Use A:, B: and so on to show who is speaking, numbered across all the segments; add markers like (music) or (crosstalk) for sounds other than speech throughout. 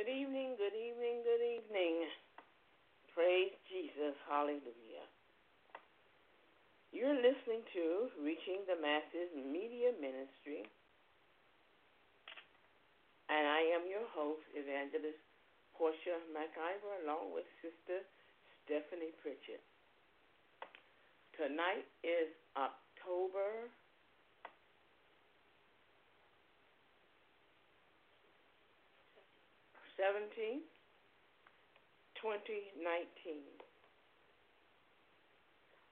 A: Good evening, good evening, good evening. Praise Jesus. Hallelujah. You're listening to Reaching the Masses Media Ministry. And I am your host, Evangelist Portia McIver, along with Sister Stephanie Pritchett. Tonight is October 17th, 2019.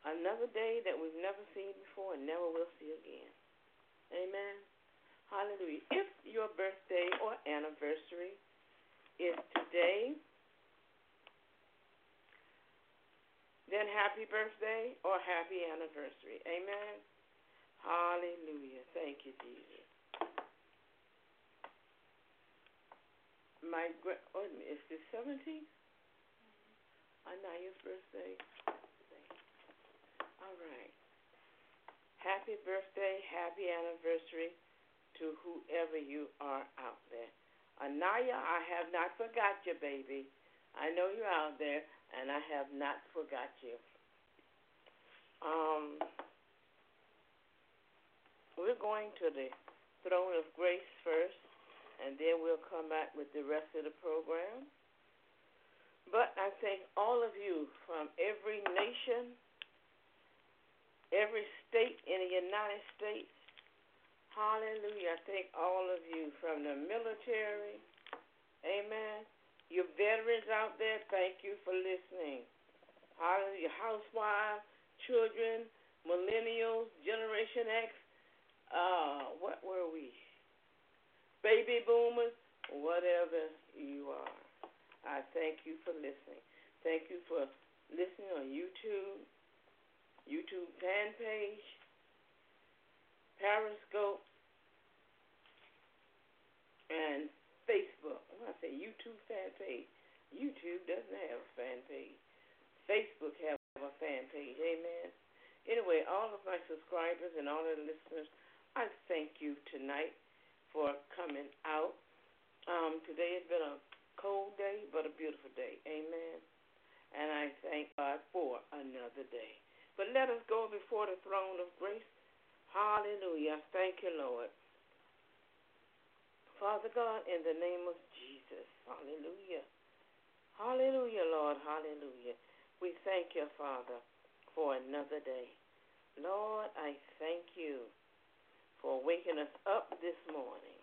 A: Another day that we've never seen before and never will see again. Amen. Hallelujah. If your birthday or anniversary is today, then happy birthday or happy anniversary. Amen. Hallelujah. Thank you, Jesus. My gra- oh, is this 17th? Anaya's birthday. All right. Happy birthday, happy anniversary to whoever you are out there. Anaya, I have not forgot you, baby. I know you're out there, and I have not forgot you. Um, we're going to the throne of grace first, and then we'll come back with the rest of the program. But I thank all of you from every nation, every state in the United States. Hallelujah. I thank all of you from the military. Amen. You veterans out there, thank you for listening. Hallelujah. Housewives, children, millennials, Generation X. Uh, what were we? Baby boomers, whatever you are. I thank you for listening. Thank you for listening on YouTube, YouTube fan page, Periscope, and Facebook. When I say YouTube fan page, YouTube doesn't have a fan page. Facebook have a fan page. Amen. Anyway, all of my subscribers and all of the listeners, I thank you tonight for coming out. Um, today has been a cold day, but a beautiful day. Amen. And I thank God for another day. But let us go before the throne of grace. Hallelujah. Thank you, Lord. Father God, in the name of Jesus. Hallelujah. Hallelujah, Lord. Hallelujah. We thank you, Father, for another day. Lord, I thank you for waking us up this morning.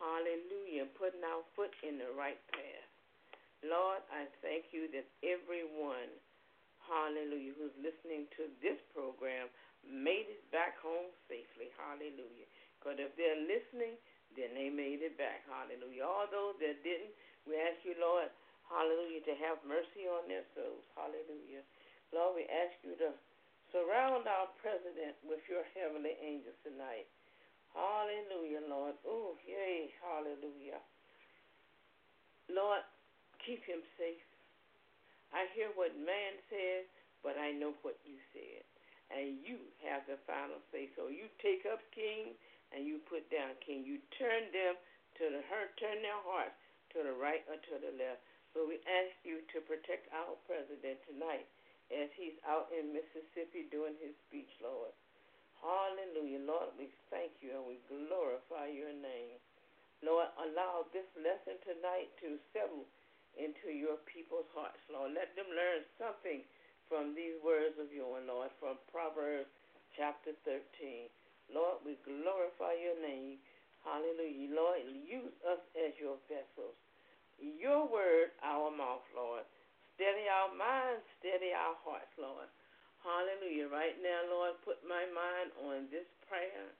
A: Hallelujah. Putting our foot in the right path. Lord, I thank you that everyone, hallelujah, who's listening to this program made it back home safely. Hallelujah. Because if they're listening, then they made it back. Hallelujah. All those that didn't, we ask you, Lord, hallelujah, to have mercy on their souls. Hallelujah. Lord, we ask you to surround our president with your heavenly angels tonight. Hallelujah, Lord. Oh, yay, hallelujah. Lord, keep him safe. I hear what man says, but I know what you said. And you have the final say. So you take up king and you put down king. You turn them to the hurt, turn their hearts to the right or to the left. So we ask you to protect our president tonight as he's out in Mississippi doing his speech, Lord. Hallelujah. Lord, we thank you and we glorify your name. Lord, allow this lesson tonight to settle into your people's hearts, Lord. Let them learn something from these words of yours, Lord, from Proverbs chapter 13. Lord, we glorify your name. Hallelujah. Lord, use us as your vessels. Your word, our mouth, Lord. Steady our minds, steady our hearts, Lord. Hallelujah. Right now, Lord, put my mind on this prayer.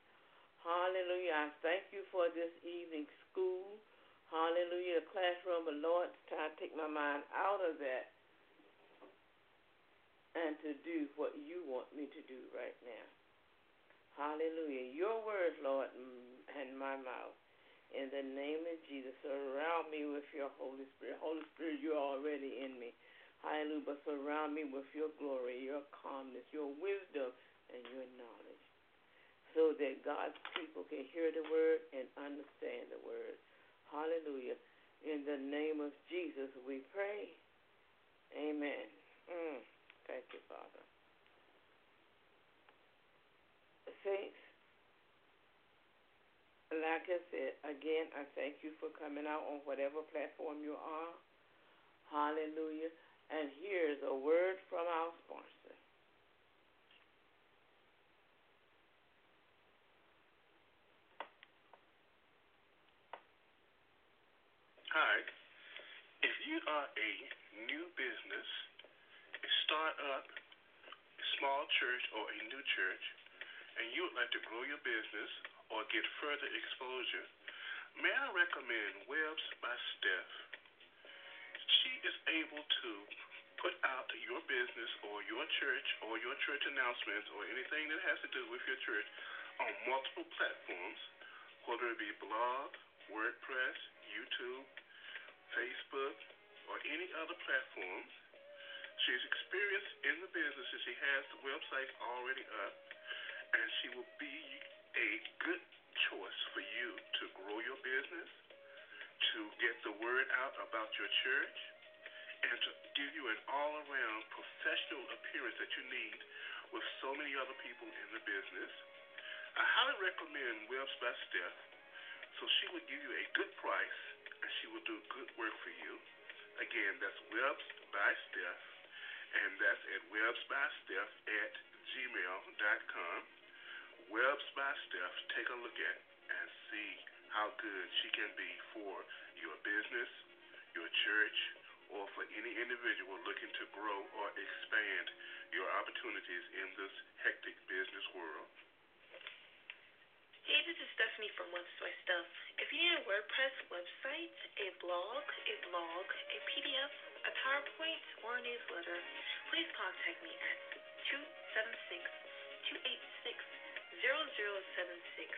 A: Hallelujah. I thank you for this evening school. Hallelujah. The classroom, but Lord, try to take my mind out of that and to do what you want me to do right now. Hallelujah. Your words, Lord, mm, and my mouth. In the name of Jesus, surround me with your Holy Spirit. Holy Spirit, you're already in me. Hallelujah. But surround me with your glory, your calmness, your wisdom, and your knowledge. So that God's people can hear the word and understand the word. Hallelujah. In the name of Jesus, we pray. Amen. Mm. Thank you, Father. Saints, like I said, again, I thank you for coming out on whatever platform you are. Hallelujah. And here's a word from our sponsor.
B: Hi. If you are a new business, a startup, a small church, or a new church, and you would like to grow your business or get further exposure, may I recommend Webs by Steph? She is able to put out your business or your church or your church announcements or anything that has to do with your church on multiple platforms, whether it be blog, WordPress, YouTube, Facebook, or any other platforms. She's experienced in the business and she has the website already up, and she will be a good choice for you to grow your business, to get the word out about your church, and to give you an all around professional appearance that you need with so many other people in the business. I highly recommend Webs by Steph. So she will give you a good price and she will do good work for you. Again, that's Webs by Steph, and that's at websbysteph at gmail.com. Webs by Steph, take a look at and see how good she can be for your business, your church, or for any individual looking to grow or expand your opportunities in this hectic business world.
C: Hey, this is Stephanie from Webs by Steph. If you need a WordPress website, a blog, a blog, a PDF, a PowerPoint, or a newsletter, please contact me at 276-286-0076.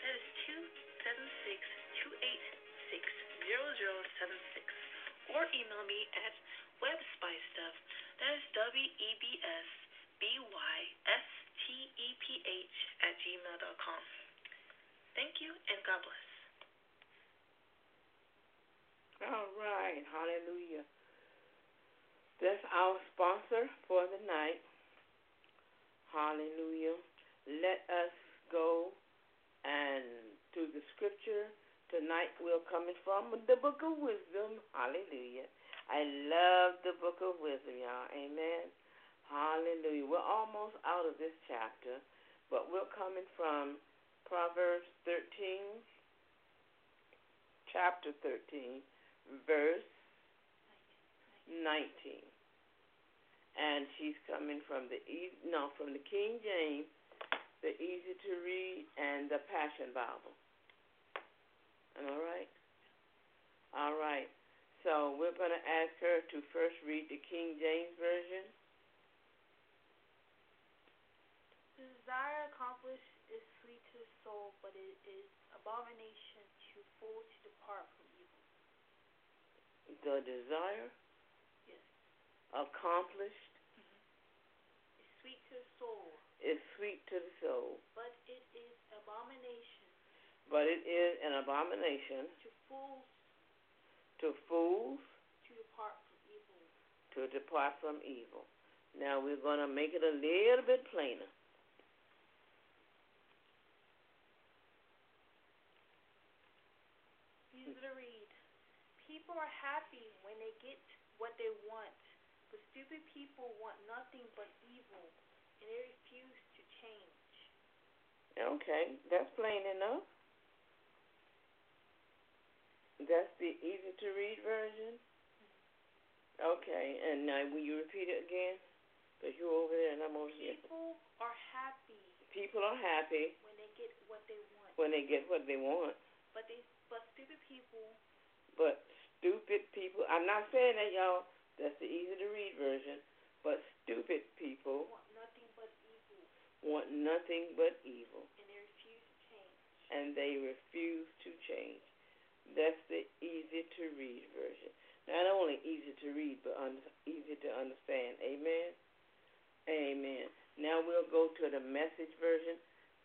C: That is 276-286-0076. Or email me at websbysteph. That is W-E-B-S-B-Y-S-T-E-P-H at gmail.com. Thank you, and God bless.
A: All right. Hallelujah. That's our sponsor for the night. Hallelujah. Let us go and to the scripture. Tonight we're coming from the book of wisdom. Hallelujah. I love the book of wisdom, y'all. Amen. Hallelujah. We're almost out of this chapter, but we're coming from Proverbs 13, chapter 13, verse 19. And she's coming from the no from the King James, the easy to read, and the Passion Bible. All right. All right. So we're going to ask her to first read the King James version.
D: The desire accomplished is sweet to the soul, but it is abomination to fools to depart from evil.
A: The desire
D: Yes.
A: accomplished mm-hmm.
D: It's sweet to the soul,
A: is sweet to the soul,
D: but it is abomination
A: but it is an abomination
D: to fools
A: to fools
D: to depart from evil.
A: to depart from evil. Now we're going to make it a little bit plainer.
D: Easy to read. People are happy when they get what they want, but stupid people want nothing but evil, and they refuse to change.
A: Okay, that's plain enough. That's the easy to read version. Okay, and now will you repeat it again? Because you're over there and I'm over here.
D: People are happy
A: People are happy
D: when they get what they want,
A: when they get what they want,
D: but they but stupid people
A: but stupid people, I'm not saying that, y'all. That's the easy to read version. But stupid people
D: want nothing but evil,
A: want nothing but evil.
D: and they refuse to change.
A: and they refuse to change. That's the easy to read version. Not only easy to read, but un- easy to understand. Amen. Amen. Now we'll go to the message version.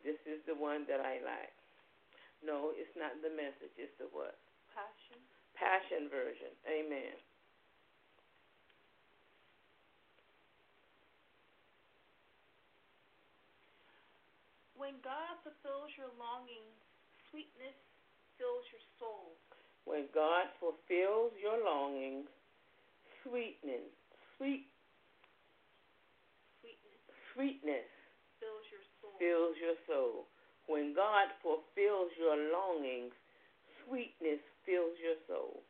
A: This is the one that I like. No, it's not the message. It's the what?
D: Passion.
A: Passion version. Amen.
D: When God fulfills your longings, sweetness fills your soul.
A: When God fulfills your longings, sweetness, sweet,
D: Sweetness
A: sweetness
D: fills your soul.
A: fills your soul. When God fulfills your longings, sweetness fills your soul.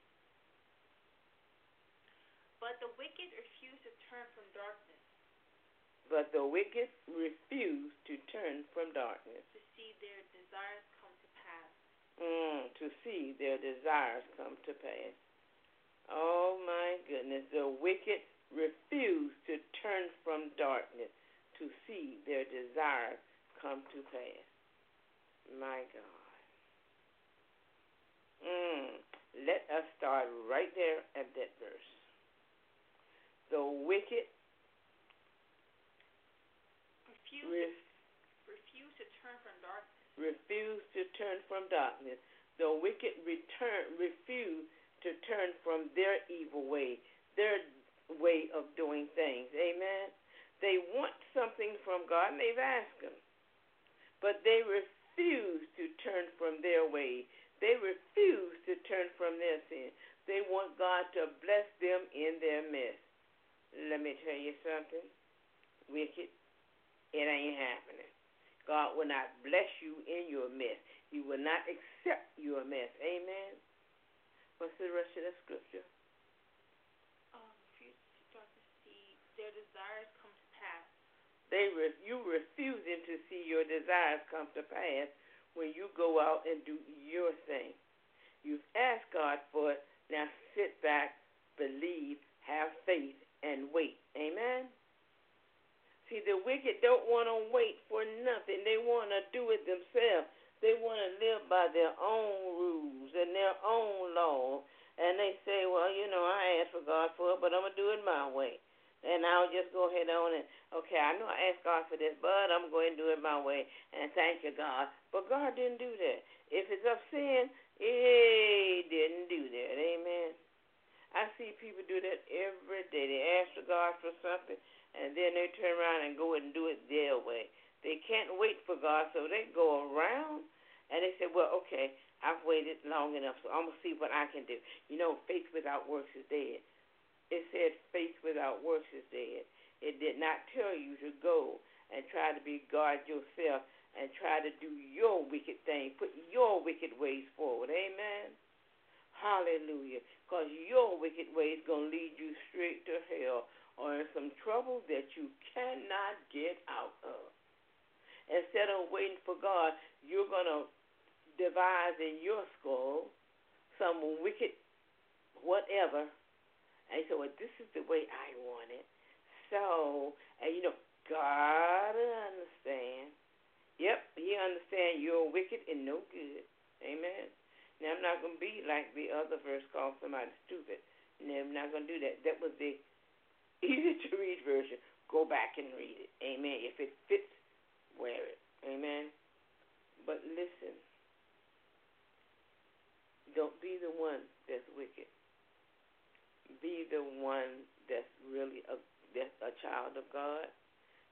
D: But the wicked refuse to turn from darkness
A: But the wicked refuse to turn from darkness,
D: to see their desires come to pass.
A: mm, to see their desires come to pass. Oh my goodness, the wicked refuse to turn from darkness to see their desires come to pass. My God. Mm, let us start right there at that verse. The wicked
D: Refuse
A: ref-
D: refuse to turn from darkness.
A: refuse to turn from darkness. The wicked return refuse to turn from their evil way, their way of doing things. Amen. They want something from God and they've asked Him. But they refuse to turn from their way. They refuse to turn from their sin. They want God to bless them in their mess. Let me tell you something. Wicked, it ain't happening. God will not bless you in your mess. He will not accept your mess. Amen. What's the rest of the scripture?
D: Um, refuse to start to see their desires come to pass.
A: They re- you refusing to see your desires come to pass when you go out and do your thing. You've asked God for it. Now sit back, believe, have faith, and wait. Amen. See, the wicked don't want to wait for nothing. They want to do it themselves. They want to live by their own rules and their own law. And they say, well, you know, I asked for God for it, but I'm going to do it my way. And I'll just go ahead on and, okay, I know I asked God for this, but I'm going to do it my way. And thank you, God. But God didn't do that. If it's of sin, He didn't do that. Amen. I see people do that every day. They ask for God for something, and then they turn around and go and do it their way. They can't wait for God, so they go around and they say, Well, okay, I've waited long enough, so I'm going to see what I can do. You know, faith without works is dead. It said faith without works is dead. It did not tell you to go and try to be God yourself and try to do your wicked thing, put your wicked ways forward. Amen. Hallelujah. Because your wicked ways going to lead you straight to hell or in some trouble that you cannot get out of. Instead of waiting for God, you're going to devise in your skull some wicked whatever. And so, well, this is the way I want it. So, and you know, God understand. Yep, He understand you're wicked and no good. Amen. Now, I'm not going to be like the other verse called somebody stupid. No, I'm not going to do that. That was the easy to read version. Go back and read it. Amen. If it fits, wear it. Amen. But listen, don't be the one that's wicked. Be the one that's really a that's a child of God.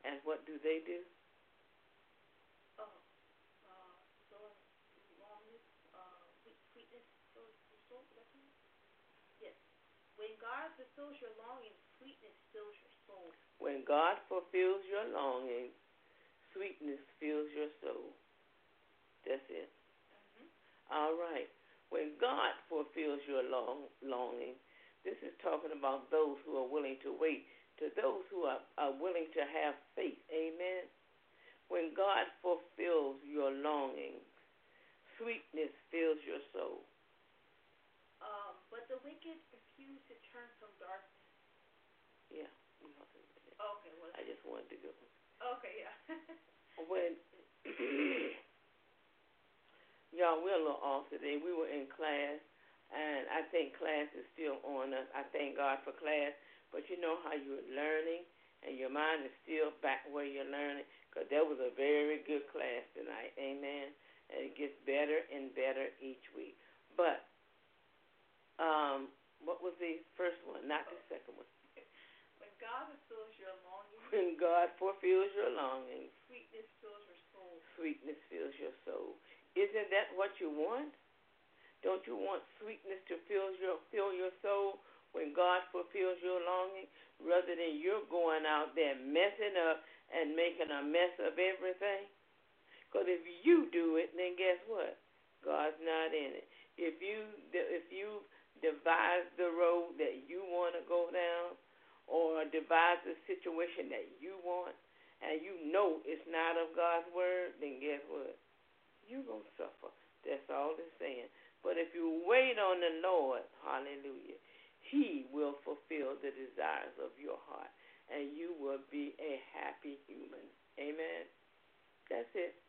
A: And what do they do?
D: Oh, uh, uh? Yes. When God fulfills your longing, sweetness fills your soul.
A: When God fulfills your longing, sweetness fills your soul. That's it.
D: Mm-hmm.
A: All right. When God fulfills your long, longing, this is talking about those who are willing to wait, to those who are, are willing to have faith. Amen. When God fulfills your longing, sweetness fills your soul.
D: Um, but the wicked refuse to turn from darkness.
A: Yeah.
D: Okay, well,
A: I just wanted to go.
D: okay, yeah. (laughs)
A: When (clears throat) y'all, we're a little off today. We were in class, and I think class is still on us. I thank God for class, but you know how you're learning, and your mind is still back where you're learning, because that was a very good class tonight. Amen. And it gets better and better each week. But um, what was the first one? Not the second one.
D: When God fulfills your longing,
A: When God fulfills your longing,
D: sweetness fills your soul.
A: sweetness fills your soul. Isn't that what you want? Don't you want sweetness to fill your fill your soul when God fulfills your longing, rather than you're going out there messing up and making a mess of everything? Because if you do it, then guess what? God's not in it. If you if you devise the road that you want to go down, or devise the situation that you want, and you know it's not of God's word, then guess what? You're going to suffer. That's all it's saying. But if you wait on the Lord, hallelujah, He will fulfill the desires of your heart, and you will be a happy human. Amen. That's it.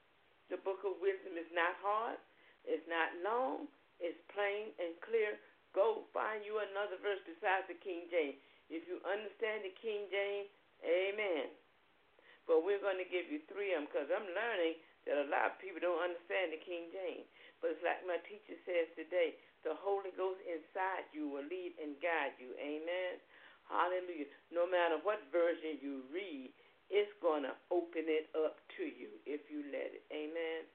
A: The book of wisdom is not hard, it's not long, it's plain and clear. Go find you another verse besides the King James. If you understand the King James, amen. But we're going to give you three of them because I'm learning that a lot of people don't understand the King James. But it's like my teacher says today the Holy Ghost inside you will lead and guide you. Amen. Hallelujah. No matter what version you read, it's going to open it up to you if you let it. Amen.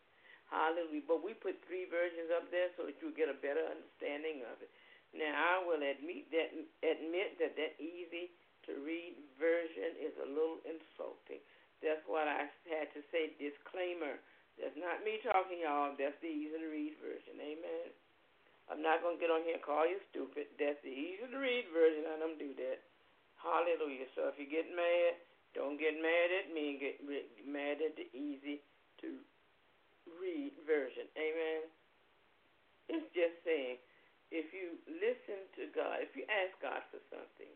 A: Hallelujah. But we put three versions up there so that you get a better understanding of it. Now, I will admit that admit that that easy to read version is a little insulting. That's what I had to say. Disclaimer. That's not me talking, y'all. That's the easy to read version. Amen. I'm not to get on here and call you stupid. That's the easy to read version. I don't do that. Hallelujah. So if you get mad, don't get mad at me. Get mad at the easy to read version. Amen. It's just saying, if you listen to God, if you ask God for something,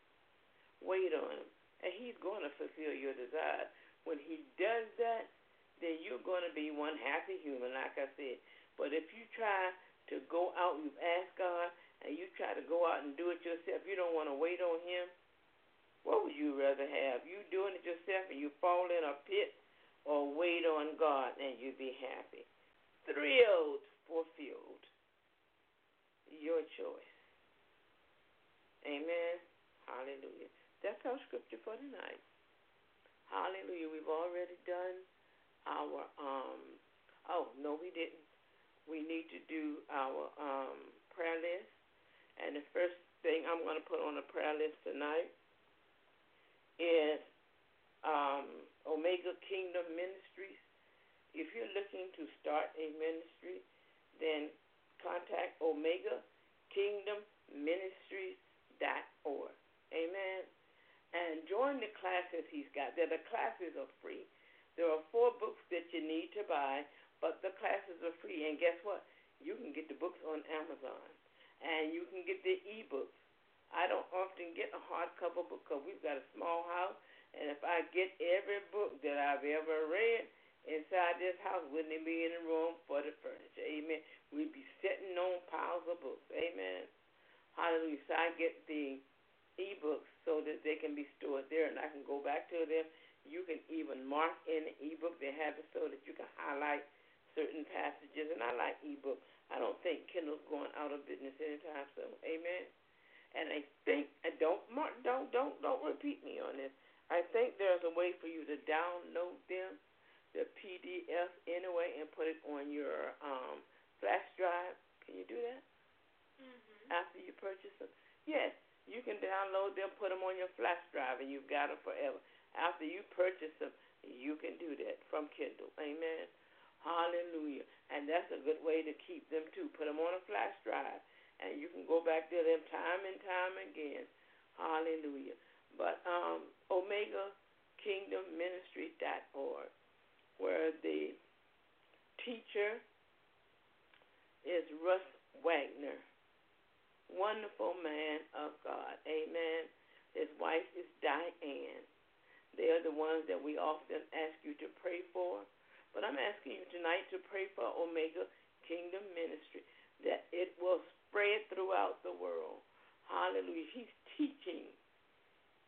A: wait on Him, and He's going to fulfill your desires. When He does that, then you're going to be one happy human, like I said. But if you try to go out, you've asked God, and you try to go out and do it yourself, you don't want to wait on Him. What would you rather have? You doing it yourself and you fall in a pit, or wait on God and you be happy? Thrilled, fulfilled. Your choice. Amen. Hallelujah. That's our scripture for tonight. Hallelujah. We've already done our um oh no we didn't. We need to do our um prayer list. And the first thing I'm gonna put on the prayer list tonight is um Omega Kingdom Ministries. If you're looking to start a ministry, then contact Omega Kingdom Ministries.org. Amen and join the classes he's got. There, the classes are free. There are four books that you need to buy, but the classes are free. And guess what? You can get the books on Amazon, and you can get the e-books. I don't often get a hardcover book because we've got a small house, and if I get every book that I've ever read inside this house, wouldn't it be in the room for the furniture? Amen. We'd be sitting on piles of books. Amen. Hallelujah. So I get the ebooks so that they can be stored there and I can go back to them. You can even mark in the ebook. They have it so that you can highlight certain passages. And I like ebook. I don't think Kindle's going out of business anytime soon. Amen. And I think and don't mark don't don't don't repeat me on this. I think there's a way for you to download them, the PDF anyway, and put it on your um, flash drive. Can you do that?
C: Mm-hmm.
A: After you purchase them? Yes. You can download them, put them on your flash drive, and you've got them forever. After you purchase them, you can do that from Kindle. Amen. Hallelujah. And that's a good way to keep them too. Put them on a flash drive, and you can go back to them time and time again. Hallelujah. But um, Omega Kingdom Ministry.org, where the teacher is Russ Wagner wonderful man of God. Amen. His wife is Diane. They are the ones that we often ask you to pray for. But I'm asking you tonight to pray for Omega Kingdom Ministry, that it will spread throughout the world. Hallelujah. He's teaching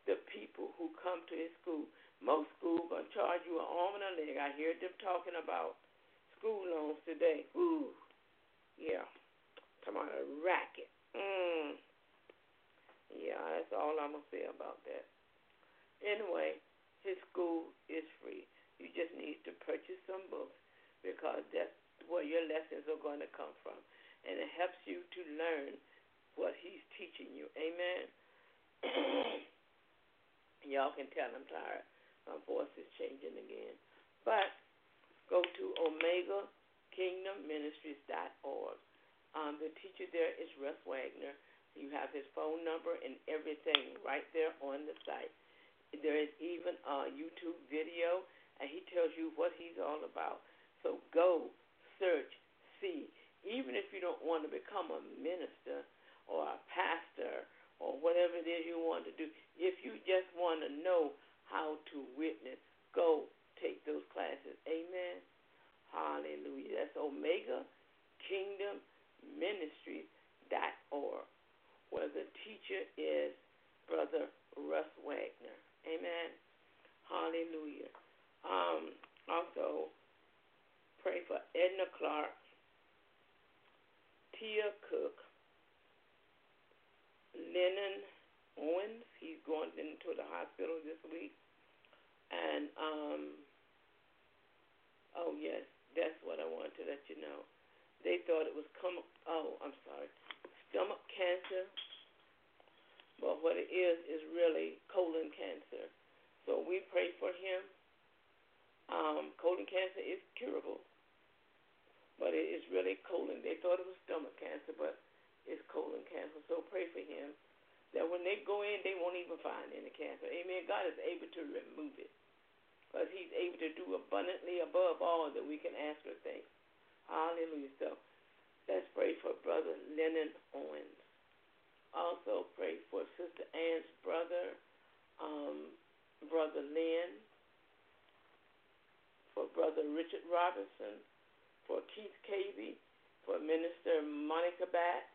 A: the people who come to his school. Most schools gonna charge you an arm and a leg. I hear them talking about school loans today. Ooh, yeah, come on, a racket. Mm. Yeah, that's all I'm gonna say about that. Anyway, his school is free. You just need to purchase some books because that's where your lessons are going to come from. and it helps you to learn what He's teaching you. Amen. (coughs) Y'all can tell I'm tired. My voice is changing again. But go to Omega kingdomministries.org. Um, the teacher there is Russ Wagner. You have his phone number and everything right there on the site. There is even a YouTube video, and he tells you what he's all about. So go, search, see. Even if you don't want to become a minister or a pastor or whatever it is you want to do, if you just want to know how to witness, go take those classes. Amen. Hallelujah. That's Omega Kingdom Ministries.org, where the teacher is Brother Russ Wagner. Amen. Hallelujah. Um, also, pray for Edna Clark, Tia Cook, Lennon Owens. He's going into the hospital this week. And, um, oh, yes, that's what I wanted to let you know. They thought it was come. Oh, I'm sorry, stomach cancer. But what it is is really colon cancer. So we pray for him. Um, colon cancer is curable, but it is really colon. They thought it was stomach cancer, but it's colon cancer. So pray for him that when they go in, they won't even find any cancer. Amen. God is able to remove it because he's able to do abundantly above all that we can ask or. Hallelujah. So let's pray for Brother Lennon Owens. Also pray for Sister Ann's brother, um, Brother Lynn, for Brother Richard Robinson, for Keith Cavey, for Minister Monica Batts.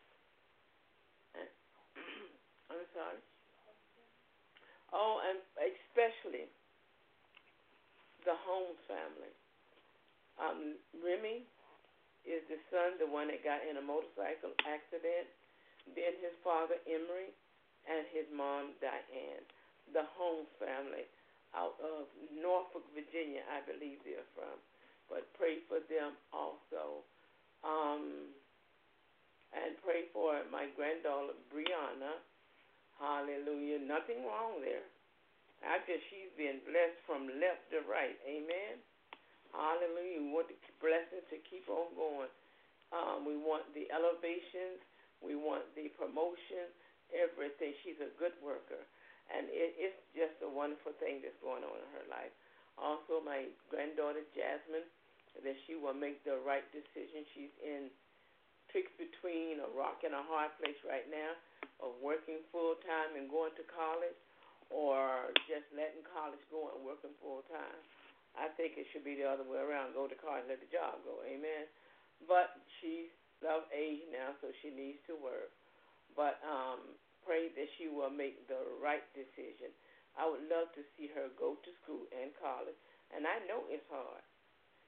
A: (clears throat) I'm sorry. Oh, and especially the Holmes family. Um, Remy is the son, the one that got in a motorcycle accident. Then his father, Emery, and his mom, Diane. The Holmes family out of Norfolk, Virginia, I believe they're from. But pray for them also. Um, and pray for my granddaughter, Brianna. Hallelujah. Nothing wrong there. I guess she's been blessed from left to right. Amen. Hallelujah. We want the blessings to keep on going. Um, we want the elevations. We want the promotion, everything. She's a good worker. And it, it's just a wonderful thing that's going on in her life. Also, my granddaughter, Jasmine, that she will make the right decision. She's in fixed between a rock and a hard place right now of working full time and going to college or just letting college go and working full time. I think it should be the other way around. Go to college, let the job go. Amen. But she's of age now, so she needs to work. But um, pray that she will make the right decision. I would love to see her go to school and college, and I know it's hard.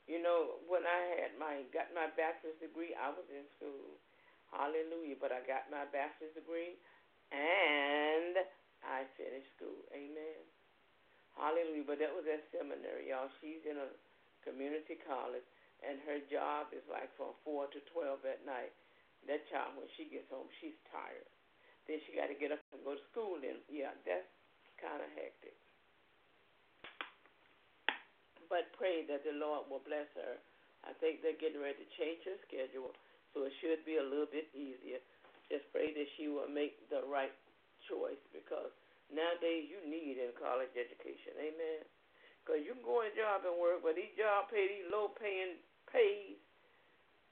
A: You know, when I had my got my bachelor's degree, I was in school. Hallelujah! But I got my bachelor's degree, and I finished school. Amen. Hallelujah. But that was at seminary, y'all. She's in a community college, and her job is like from 4 to 12 at night. That child, when she gets home, she's tired. Then she got to get up and go to school. And yeah, that's kind of hectic. But pray that the Lord will bless her. I think they're getting ready to change her schedule, so it should be a little bit easier. Just pray that she will make the right choice because nowadays you need in college education. Amen. Because you can go in job and work, but these jobs pay these low paying pays,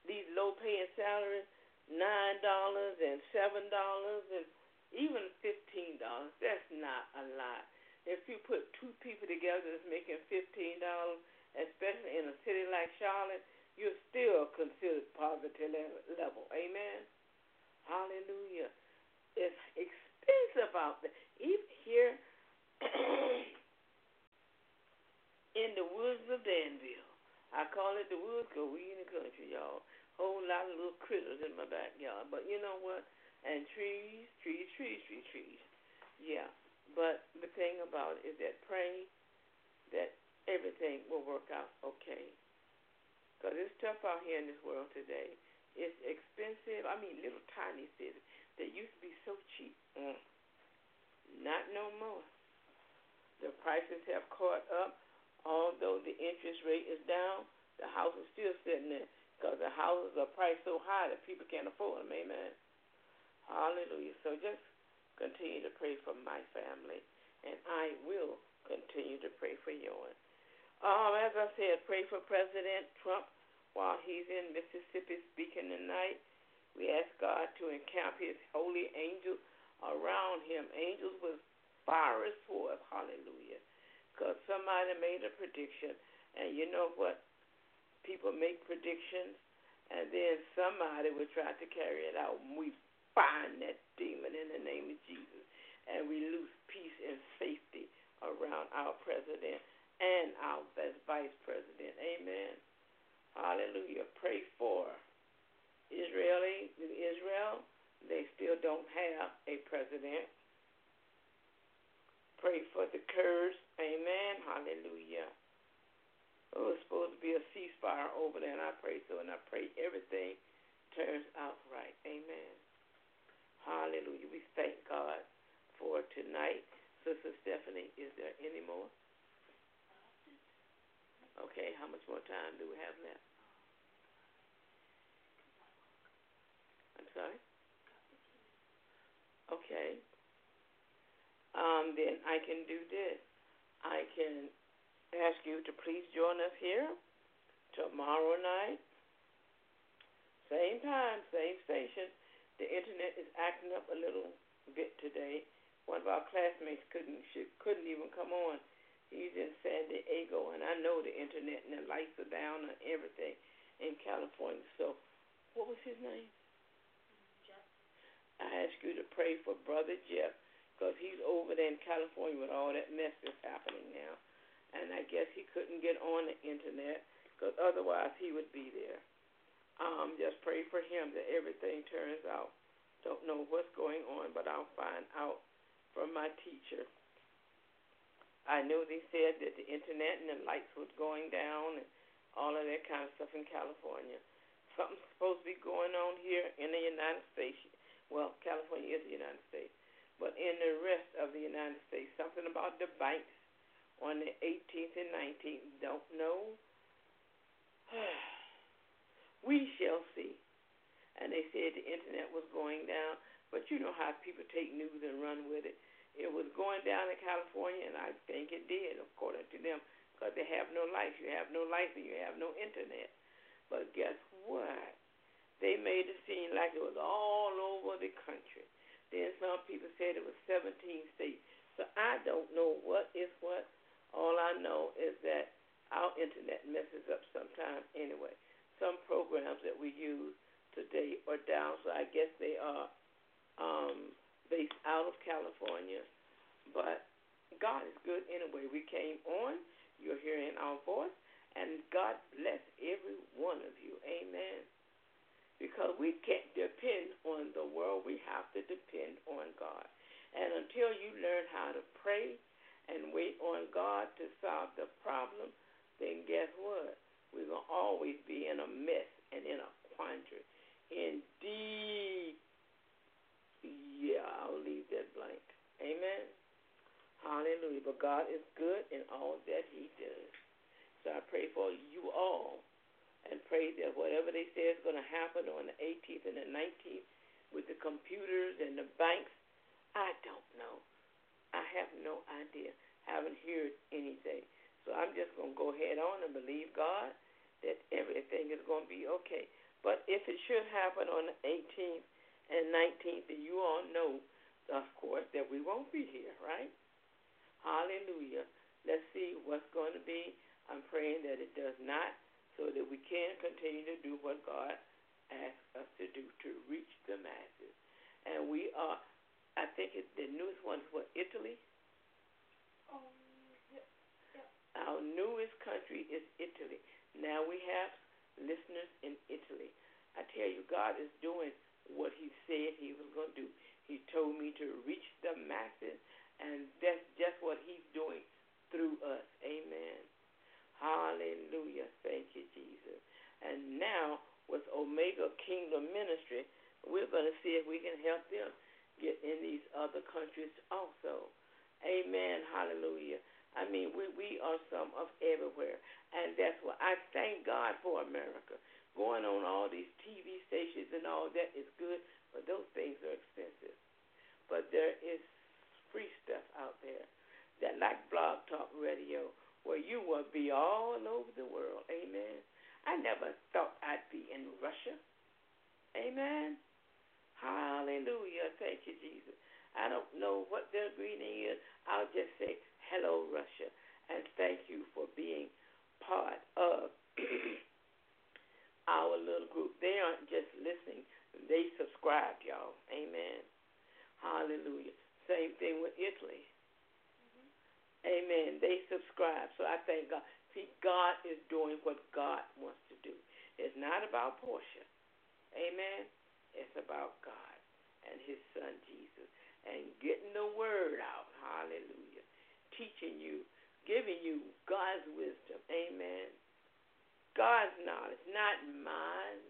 A: these low paying salaries, nine dollars and seven dollars and even fifteen dollars. That's not a lot. If you put two people together that's making fifteen dollars, especially in a city like Charlotte, you're still considered poverty level. Amen. Hallelujah. It's expensive out there. Even here (coughs) in the woods of Danville. I call it the woods because we in the country, y'all. Whole lot of little critters in my backyard. But you know what? And trees, trees, trees, trees, trees. Yeah. But the thing about it is that pray that everything will work out okay. Because it's tough out here in this world today. It's expensive. I mean, little tiny cities that used to be so cheap. Mm. Not no more. The prices have caught up. Although the interest rate is down, the house is still sitting there because the houses are priced so high that people can't afford them. Amen. Hallelujah. So just continue to pray for my family, and I will continue to pray for yours. Um, as I said, pray for President Trump while he's in Mississippi speaking tonight. We ask God to encamp his holy angels around him. Angels with fire forth. Hallelujah. Because somebody made a prediction, and you know what? People make predictions, and then somebody will try to carry it out. And We bind that demon in the name of Jesus, and we lose peace and safety around our president and our vice president. Amen. Hallelujah. Pray for Israeli Israel. They still don't have a president. Pray for the Kurds. Amen. Hallelujah. It was supposed to be a ceasefire over there, and I pray so, and I pray everything turns out right. Amen. Hallelujah. We thank God for tonight. Sister Stephanie, is there any more? Okay, how much more time do we have left? I'm sorry? Okay. Um, then I can do this. I can ask you to please join us here tomorrow night. Same time, same station. The internet is acting up a little bit today. One of our classmates couldn't she couldn't even come on. He's in San Diego, and I know the internet and the lights are down and everything in California. So, what was his name? I ask you to pray for Brother Jeff because he's over there in California with all that mess that's happening now and I guess he couldn't get on the internet because otherwise he would be there. Um, just pray for him that everything turns out. Don't know what's going on, but I'll find out from my teacher. I know they said that the internet and the lights was going down and all of that kind of stuff in California. Something's supposed to be going on here in the United States. Well, California is the United States, but in the rest of the United States, something about the banks on the 18th and 19th. Don't know. (sighs) we shall see. And they said the internet was going down, but you know how people take news and run with it. It was going down in California, and I think it did, according to them, because they have no life. You have no life, and you have no internet. But guess what? They made it seem like it was all over the country. Then some people said it was 17 states. So I don't know what is what. All I know is that our internet messes up sometimes anyway. Some programs that we use today are down, so I guess they are um, based out of California. But God is good anyway. We came on, you're hearing our voice, and God bless every one of you. Amen. Because we can't depend on the world, we have to depend on God. And until you learn how to pray, and wait on God to solve the problem, then guess what? We're going to always be in a mess and in a quandary. Indeed. Yeah, I'll leave that blank. Amen. Hallelujah. But God is good in all that He does. So I pray for you all and pray that whatever they say is going to happen on the 18th and the 19th with the computers and the banks, I don't know. I have no idea. Haven't heard anything. So I'm just going to go ahead on and believe God that everything is going to be okay. But if it should happen on the 18th and 19th, then you all know, of course, that we won't be here, right? Hallelujah. Let's see what's going to be. I'm praying that it does not, so that we can continue to do what God asks us to do to reach the masses. And we are I think it, the newest one is what Italy.
D: Um, yep, yep.
A: Our newest country is Italy. Now we have listeners in Italy. I tell you, God is doing what He said He was going to do. He told me to reach the masses, and that's just what He's doing through us. Amen. Hallelujah. Thank you, Jesus. And now with Omega Kingdom. Ministry, we're going to see if we can help them get in these other countries also. Amen. Hallelujah. I mean, we, we are some of everywhere. And that's what I thank God for America. Going on all these TV stations and all that is good, but those things are expensive. But there is free stuff out there that like Blog Talk Radio, where you will be all over the world. Amen. I never thought I'd be in Russia. Amen. Hallelujah. Thank you, Jesus. I don't know what their greeting is. I'll just say, hello, Russia. And thank you for being part of our little group. They aren't just listening, they subscribe, y'all. Amen. Hallelujah. Same thing with Italy. Mm-hmm. Amen. They subscribe. So I thank God. See, God is doing what God wants to do. It's not about Portia. Amen. It's about God and His Son Jesus and getting the word out. Hallelujah. Teaching you, giving you God's wisdom. Amen. God's knowledge, not mine.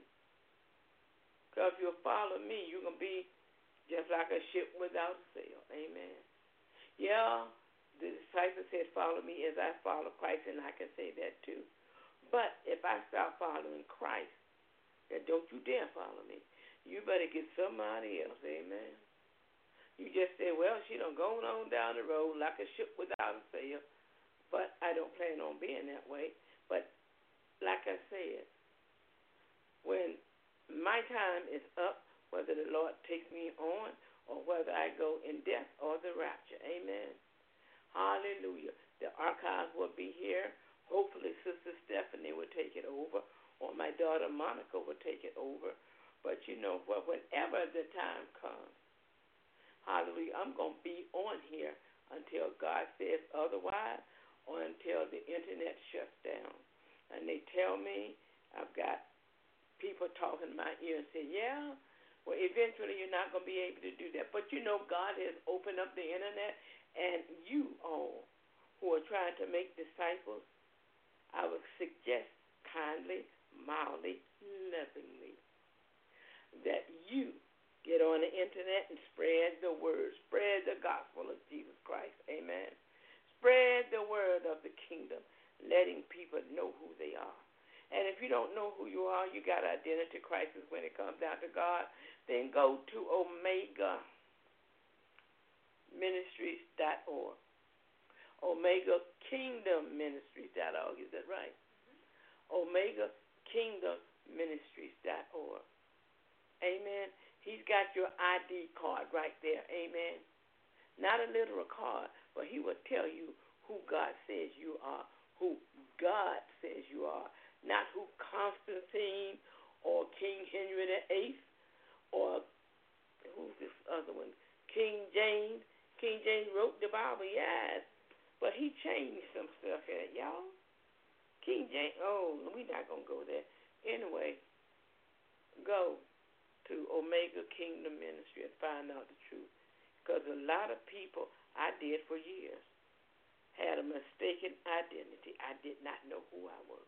A: Because if you follow me, you're going to be just like a ship without a sail. Amen. Yeah, the disciples said, Follow me as I follow Christ, and I can say that too. But if I stop following Christ, then don't you dare follow me. You better get somebody else. Amen. You just say, well, she done gone on down the road like a ship without a sail. But I don't plan on being that way. But like I said, when my time is up, whether the Lord takes me on or whether I go in death or the rapture. Amen. Hallelujah. The archives will be here. Hopefully, Sister Stephanie will take it over, or my daughter Monica will take it over. But you know what? Whenever the time comes, hallelujah, I'm going to be on here until God says otherwise or until the internet shuts down. And they tell me I've got people talking in my ear and say, yeah, well, eventually you're not going to be able to do that. But you know, God has opened up the internet, and you all who are trying to make disciples, I would suggest kindly, mildly, lovingly that you get on the internet and spread the word, spread the gospel of Jesus Christ. Amen. Spread the word of the kingdom, letting people know who they are. And if you don't know who you are, you got identity crisis when it comes down to God, then go to Omega Ministries.org. Omega Kingdom Ministries.org. Is that right? Mm-hmm. Omega Kingdom Ministries.org. Amen. He's got your ID card right there. Amen. Not a literal card, but he will tell you who God says you are, who God says you are, not who Constantine or King Henry VIII or who's this other one? King James. King James wrote the Bible, yes, but he changed some stuff in it, y'all. King James, oh, we're not going to go there. Anyway, go to Omega Kingdom Ministry and find out the truth. Because a lot of people I did for years had a mistaken identity. I did not know who I was.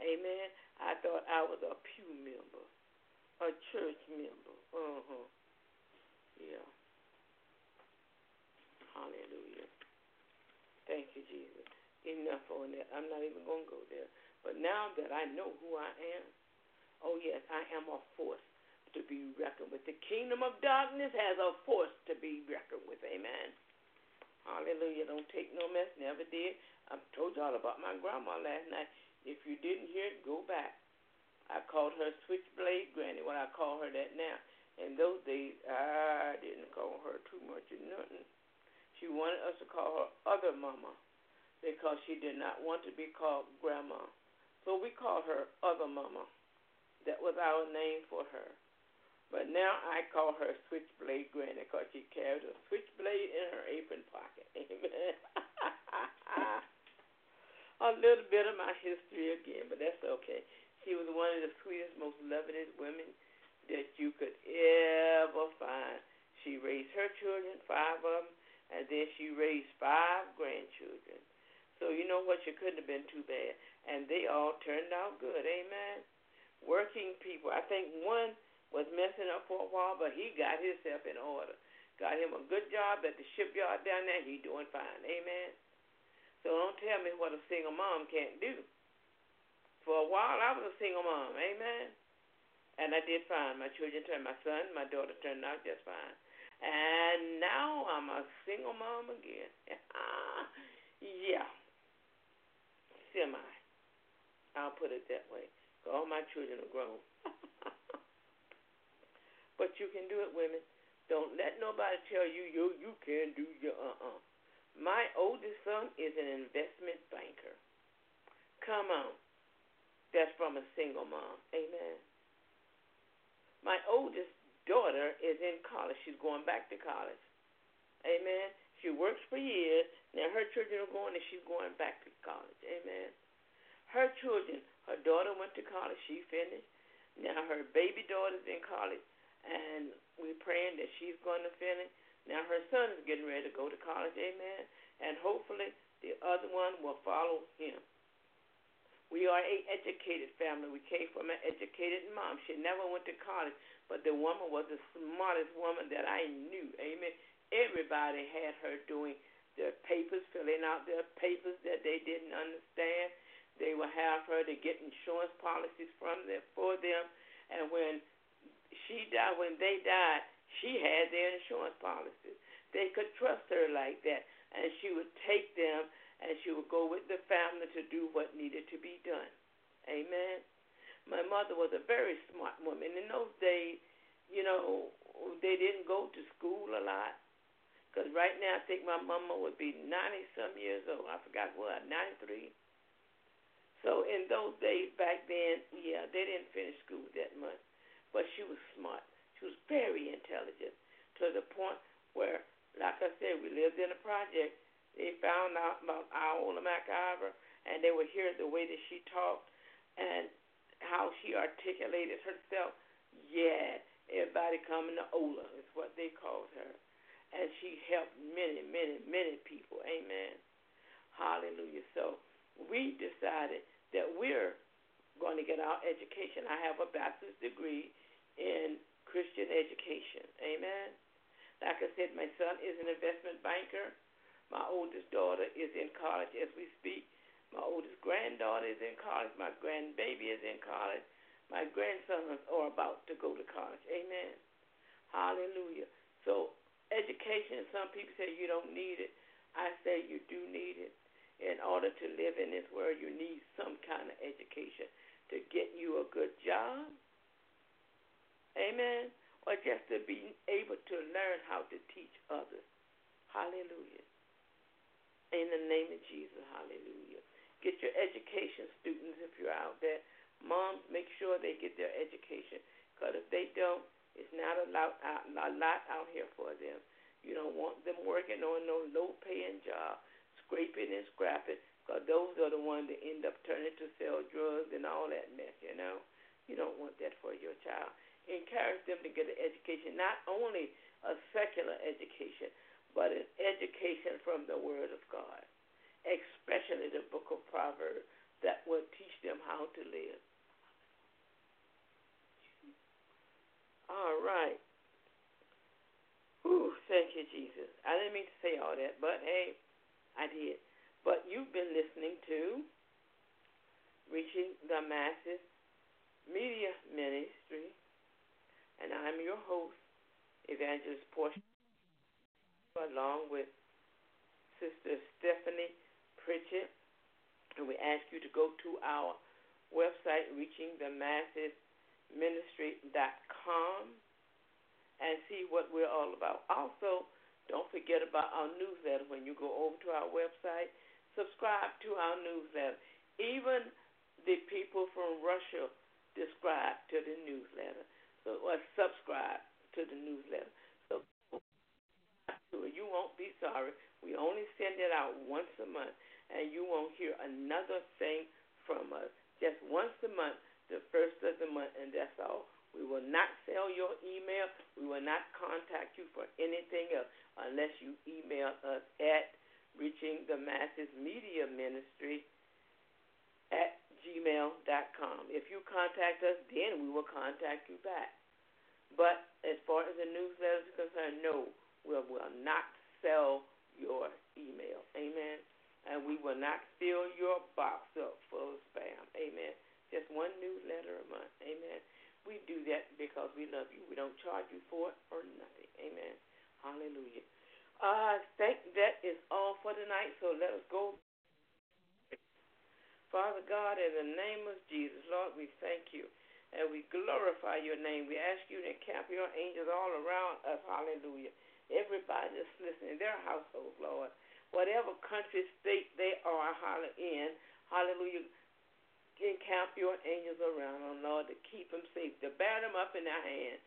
A: Amen. I thought I was a pew member, a church member. Uh huh. Yeah. Hallelujah. Thank you, Jesus. Enough on that. I'm not even going to go there. But now that I know who I am, oh, yes, I am a force to be reckoned with. The kingdom of darkness has a force to be reckoned with. Amen. Hallelujah. Don't take no mess. Never did. I told y'all about my grandma last night. If you didn't hear it, go back. I called her Switchblade Granny. What I call her that now. In those days, I didn't call her too much of nothing. She wanted us to call her Other Mama because she did not want to be called Grandma. So we called her Other Mama. That was our name for her. But now I call her Switchblade Granny because she carries a switchblade in her apron pocket. Amen. (laughs) a little bit of my history again, but that's okay. She was one of the sweetest, most lovingest women that you could ever find. She raised her children, five of them, and then she raised five grandchildren. So you know what? She couldn't have been too bad. And they all turned out good. Amen. Working people. I think one was messing up for a while, but he got himself in order. Got him a good job at the shipyard down there. He's doing fine. Amen. So don't tell me what a single mom can't do. For a while, I was a single mom. Amen. And I did fine. My children turned, my son, my daughter turned out just fine. And now I'm a single mom again. (laughs) yeah. Semi. I'll put it that way. All my children are grown. (laughs) but you can do it, women. Don't let nobody tell you you you can't do your uh uh. My oldest son is an investment banker. Come on. That's from a single mom. Amen. My oldest daughter is in college. She's going back to college. Amen. She works for years. Now her children are going and she's going back to college. Amen. Her children, her daughter went to college. She finished. Now her baby daughter's in college and we're praying that she's going to finish. Now her son is getting ready to go to college, amen, and hopefully the other one will follow him. We are a educated family. We came from an educated mom. She never went to college, but the woman was the smartest woman that I knew. Amen. Everybody had her doing their papers, filling out their papers that they didn't understand. They would have her to get insurance policies from them for them, and when she died when they died, she had their insurance policies. They could trust her like that, and she would take them and she would go with the family to do what needed to be done. Amen. My mother was a very smart woman. In those days, you know, they didn't go to school a lot. Because right now, I think my mama would be 90 some years old. I forgot what, 93? So in those days back then, yeah, they didn't finish school that much but she was smart. She was very intelligent to the point where, like I said, we lived in a project. They found out about Iola MacIver, and they would hear the way that she talked and how she articulated herself. Yeah, everybody coming to Ola is what they called her. And she helped many, many, many people. Amen. Hallelujah. So we decided that we're going to get our education. I have a bachelor's degree in Christian education. Amen. Like I said, my son is an investment banker. My oldest daughter is in college as we speak. My oldest granddaughter is in college. My grandbaby is in college. My grandsons are about to go to college. Amen. Hallelujah. So, education, some people say you don't need it. I say you do need it. In order to live in this world, you need some kind of education to get you a good job, Amen. Or just to be able to learn how to teach others. Hallelujah. In the name of Jesus, hallelujah. Get your education, students, if you're out there. Moms, make sure they get their education. Because if they don't, it's not a lot, a lot out here for them. You don't want them working on no low paying job, scraping and scrapping, because those are the ones that end up turning to sell drugs and all that mess, you know. You don't want that for your child encourage them to get an education, not only a secular education, but an education from the Word of God, especially the book of Proverbs that will teach them how to live. All right. Ooh, thank you, Jesus. I didn't mean to say all that, but hey, I did. But you've been listening to Reaching the Masses Media Ministry and I'm your host, Evangelist Portia, along with Sister Stephanie Pritchett. And we ask you to go to our website, reachingthemassesministry.com, and see what we're all about. Also, don't forget about our newsletter when you go over to our website. Subscribe to our newsletter. Even the people from Russia subscribe to the newsletter so, or subscribe to the newsletter. So you won't be sorry. We only send it out once a month, and you won't hear another thing from us. Just once a month, the first of the month, and that's all. We will not sell your email. We will not contact you for anything else unless you email us at reaching the masses media ministry at gmail.com. If you contact us, then we will contact you back. But as far as the newsletter is concerned, no, we will not sell your email. Amen. And we will not fill your box up full of spam. Amen. Just one newsletter a month. Amen. We do that because we love you. We don't charge you for it or nothing. Amen. Hallelujah. Uh, I think that is all for tonight. So let us go. Father God, in the name of Jesus, Lord, we thank you and we glorify your name. We ask you to encamp your angels all around us. Hallelujah. Everybody that's listening, their household, Lord, whatever country, state they are, in, hallelujah encamp your angels around them, Lord, to keep them safe, to bear them up in their hand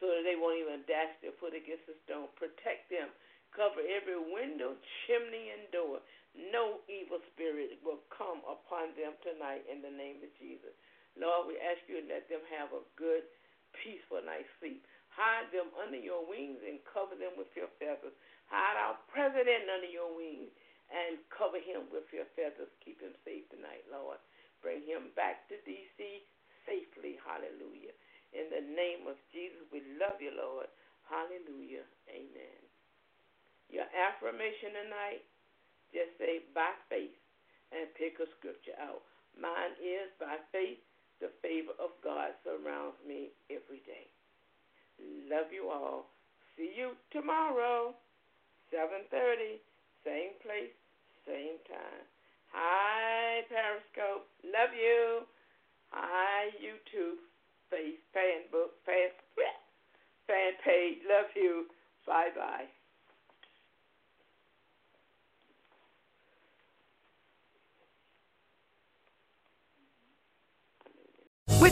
A: so that they won't even dash their foot against the stone. Protect them. Cover every window, chimney, and door. No evil spirit will come upon them tonight in the name of Jesus. Lord, we ask you to let them have a good, peaceful night's sleep. Hide them under your wings and cover them with your feathers. Hide our president under your wings and cover him with your feathers. Keep him safe tonight, Lord. Bring him back to D.C. safely. Hallelujah. In the name of Jesus, we love you, Lord. Hallelujah. Amen. Your affirmation tonight, just say by faith and pick a scripture out. Mine is by faith, the favor of God surrounds me every day. Love you all. See you tomorrow, 7:30, same place, same time. Hi, Periscope. Love you. Hi, YouTube, face, fan book, fan, fan page. Love you. Bye bye bye.
E: With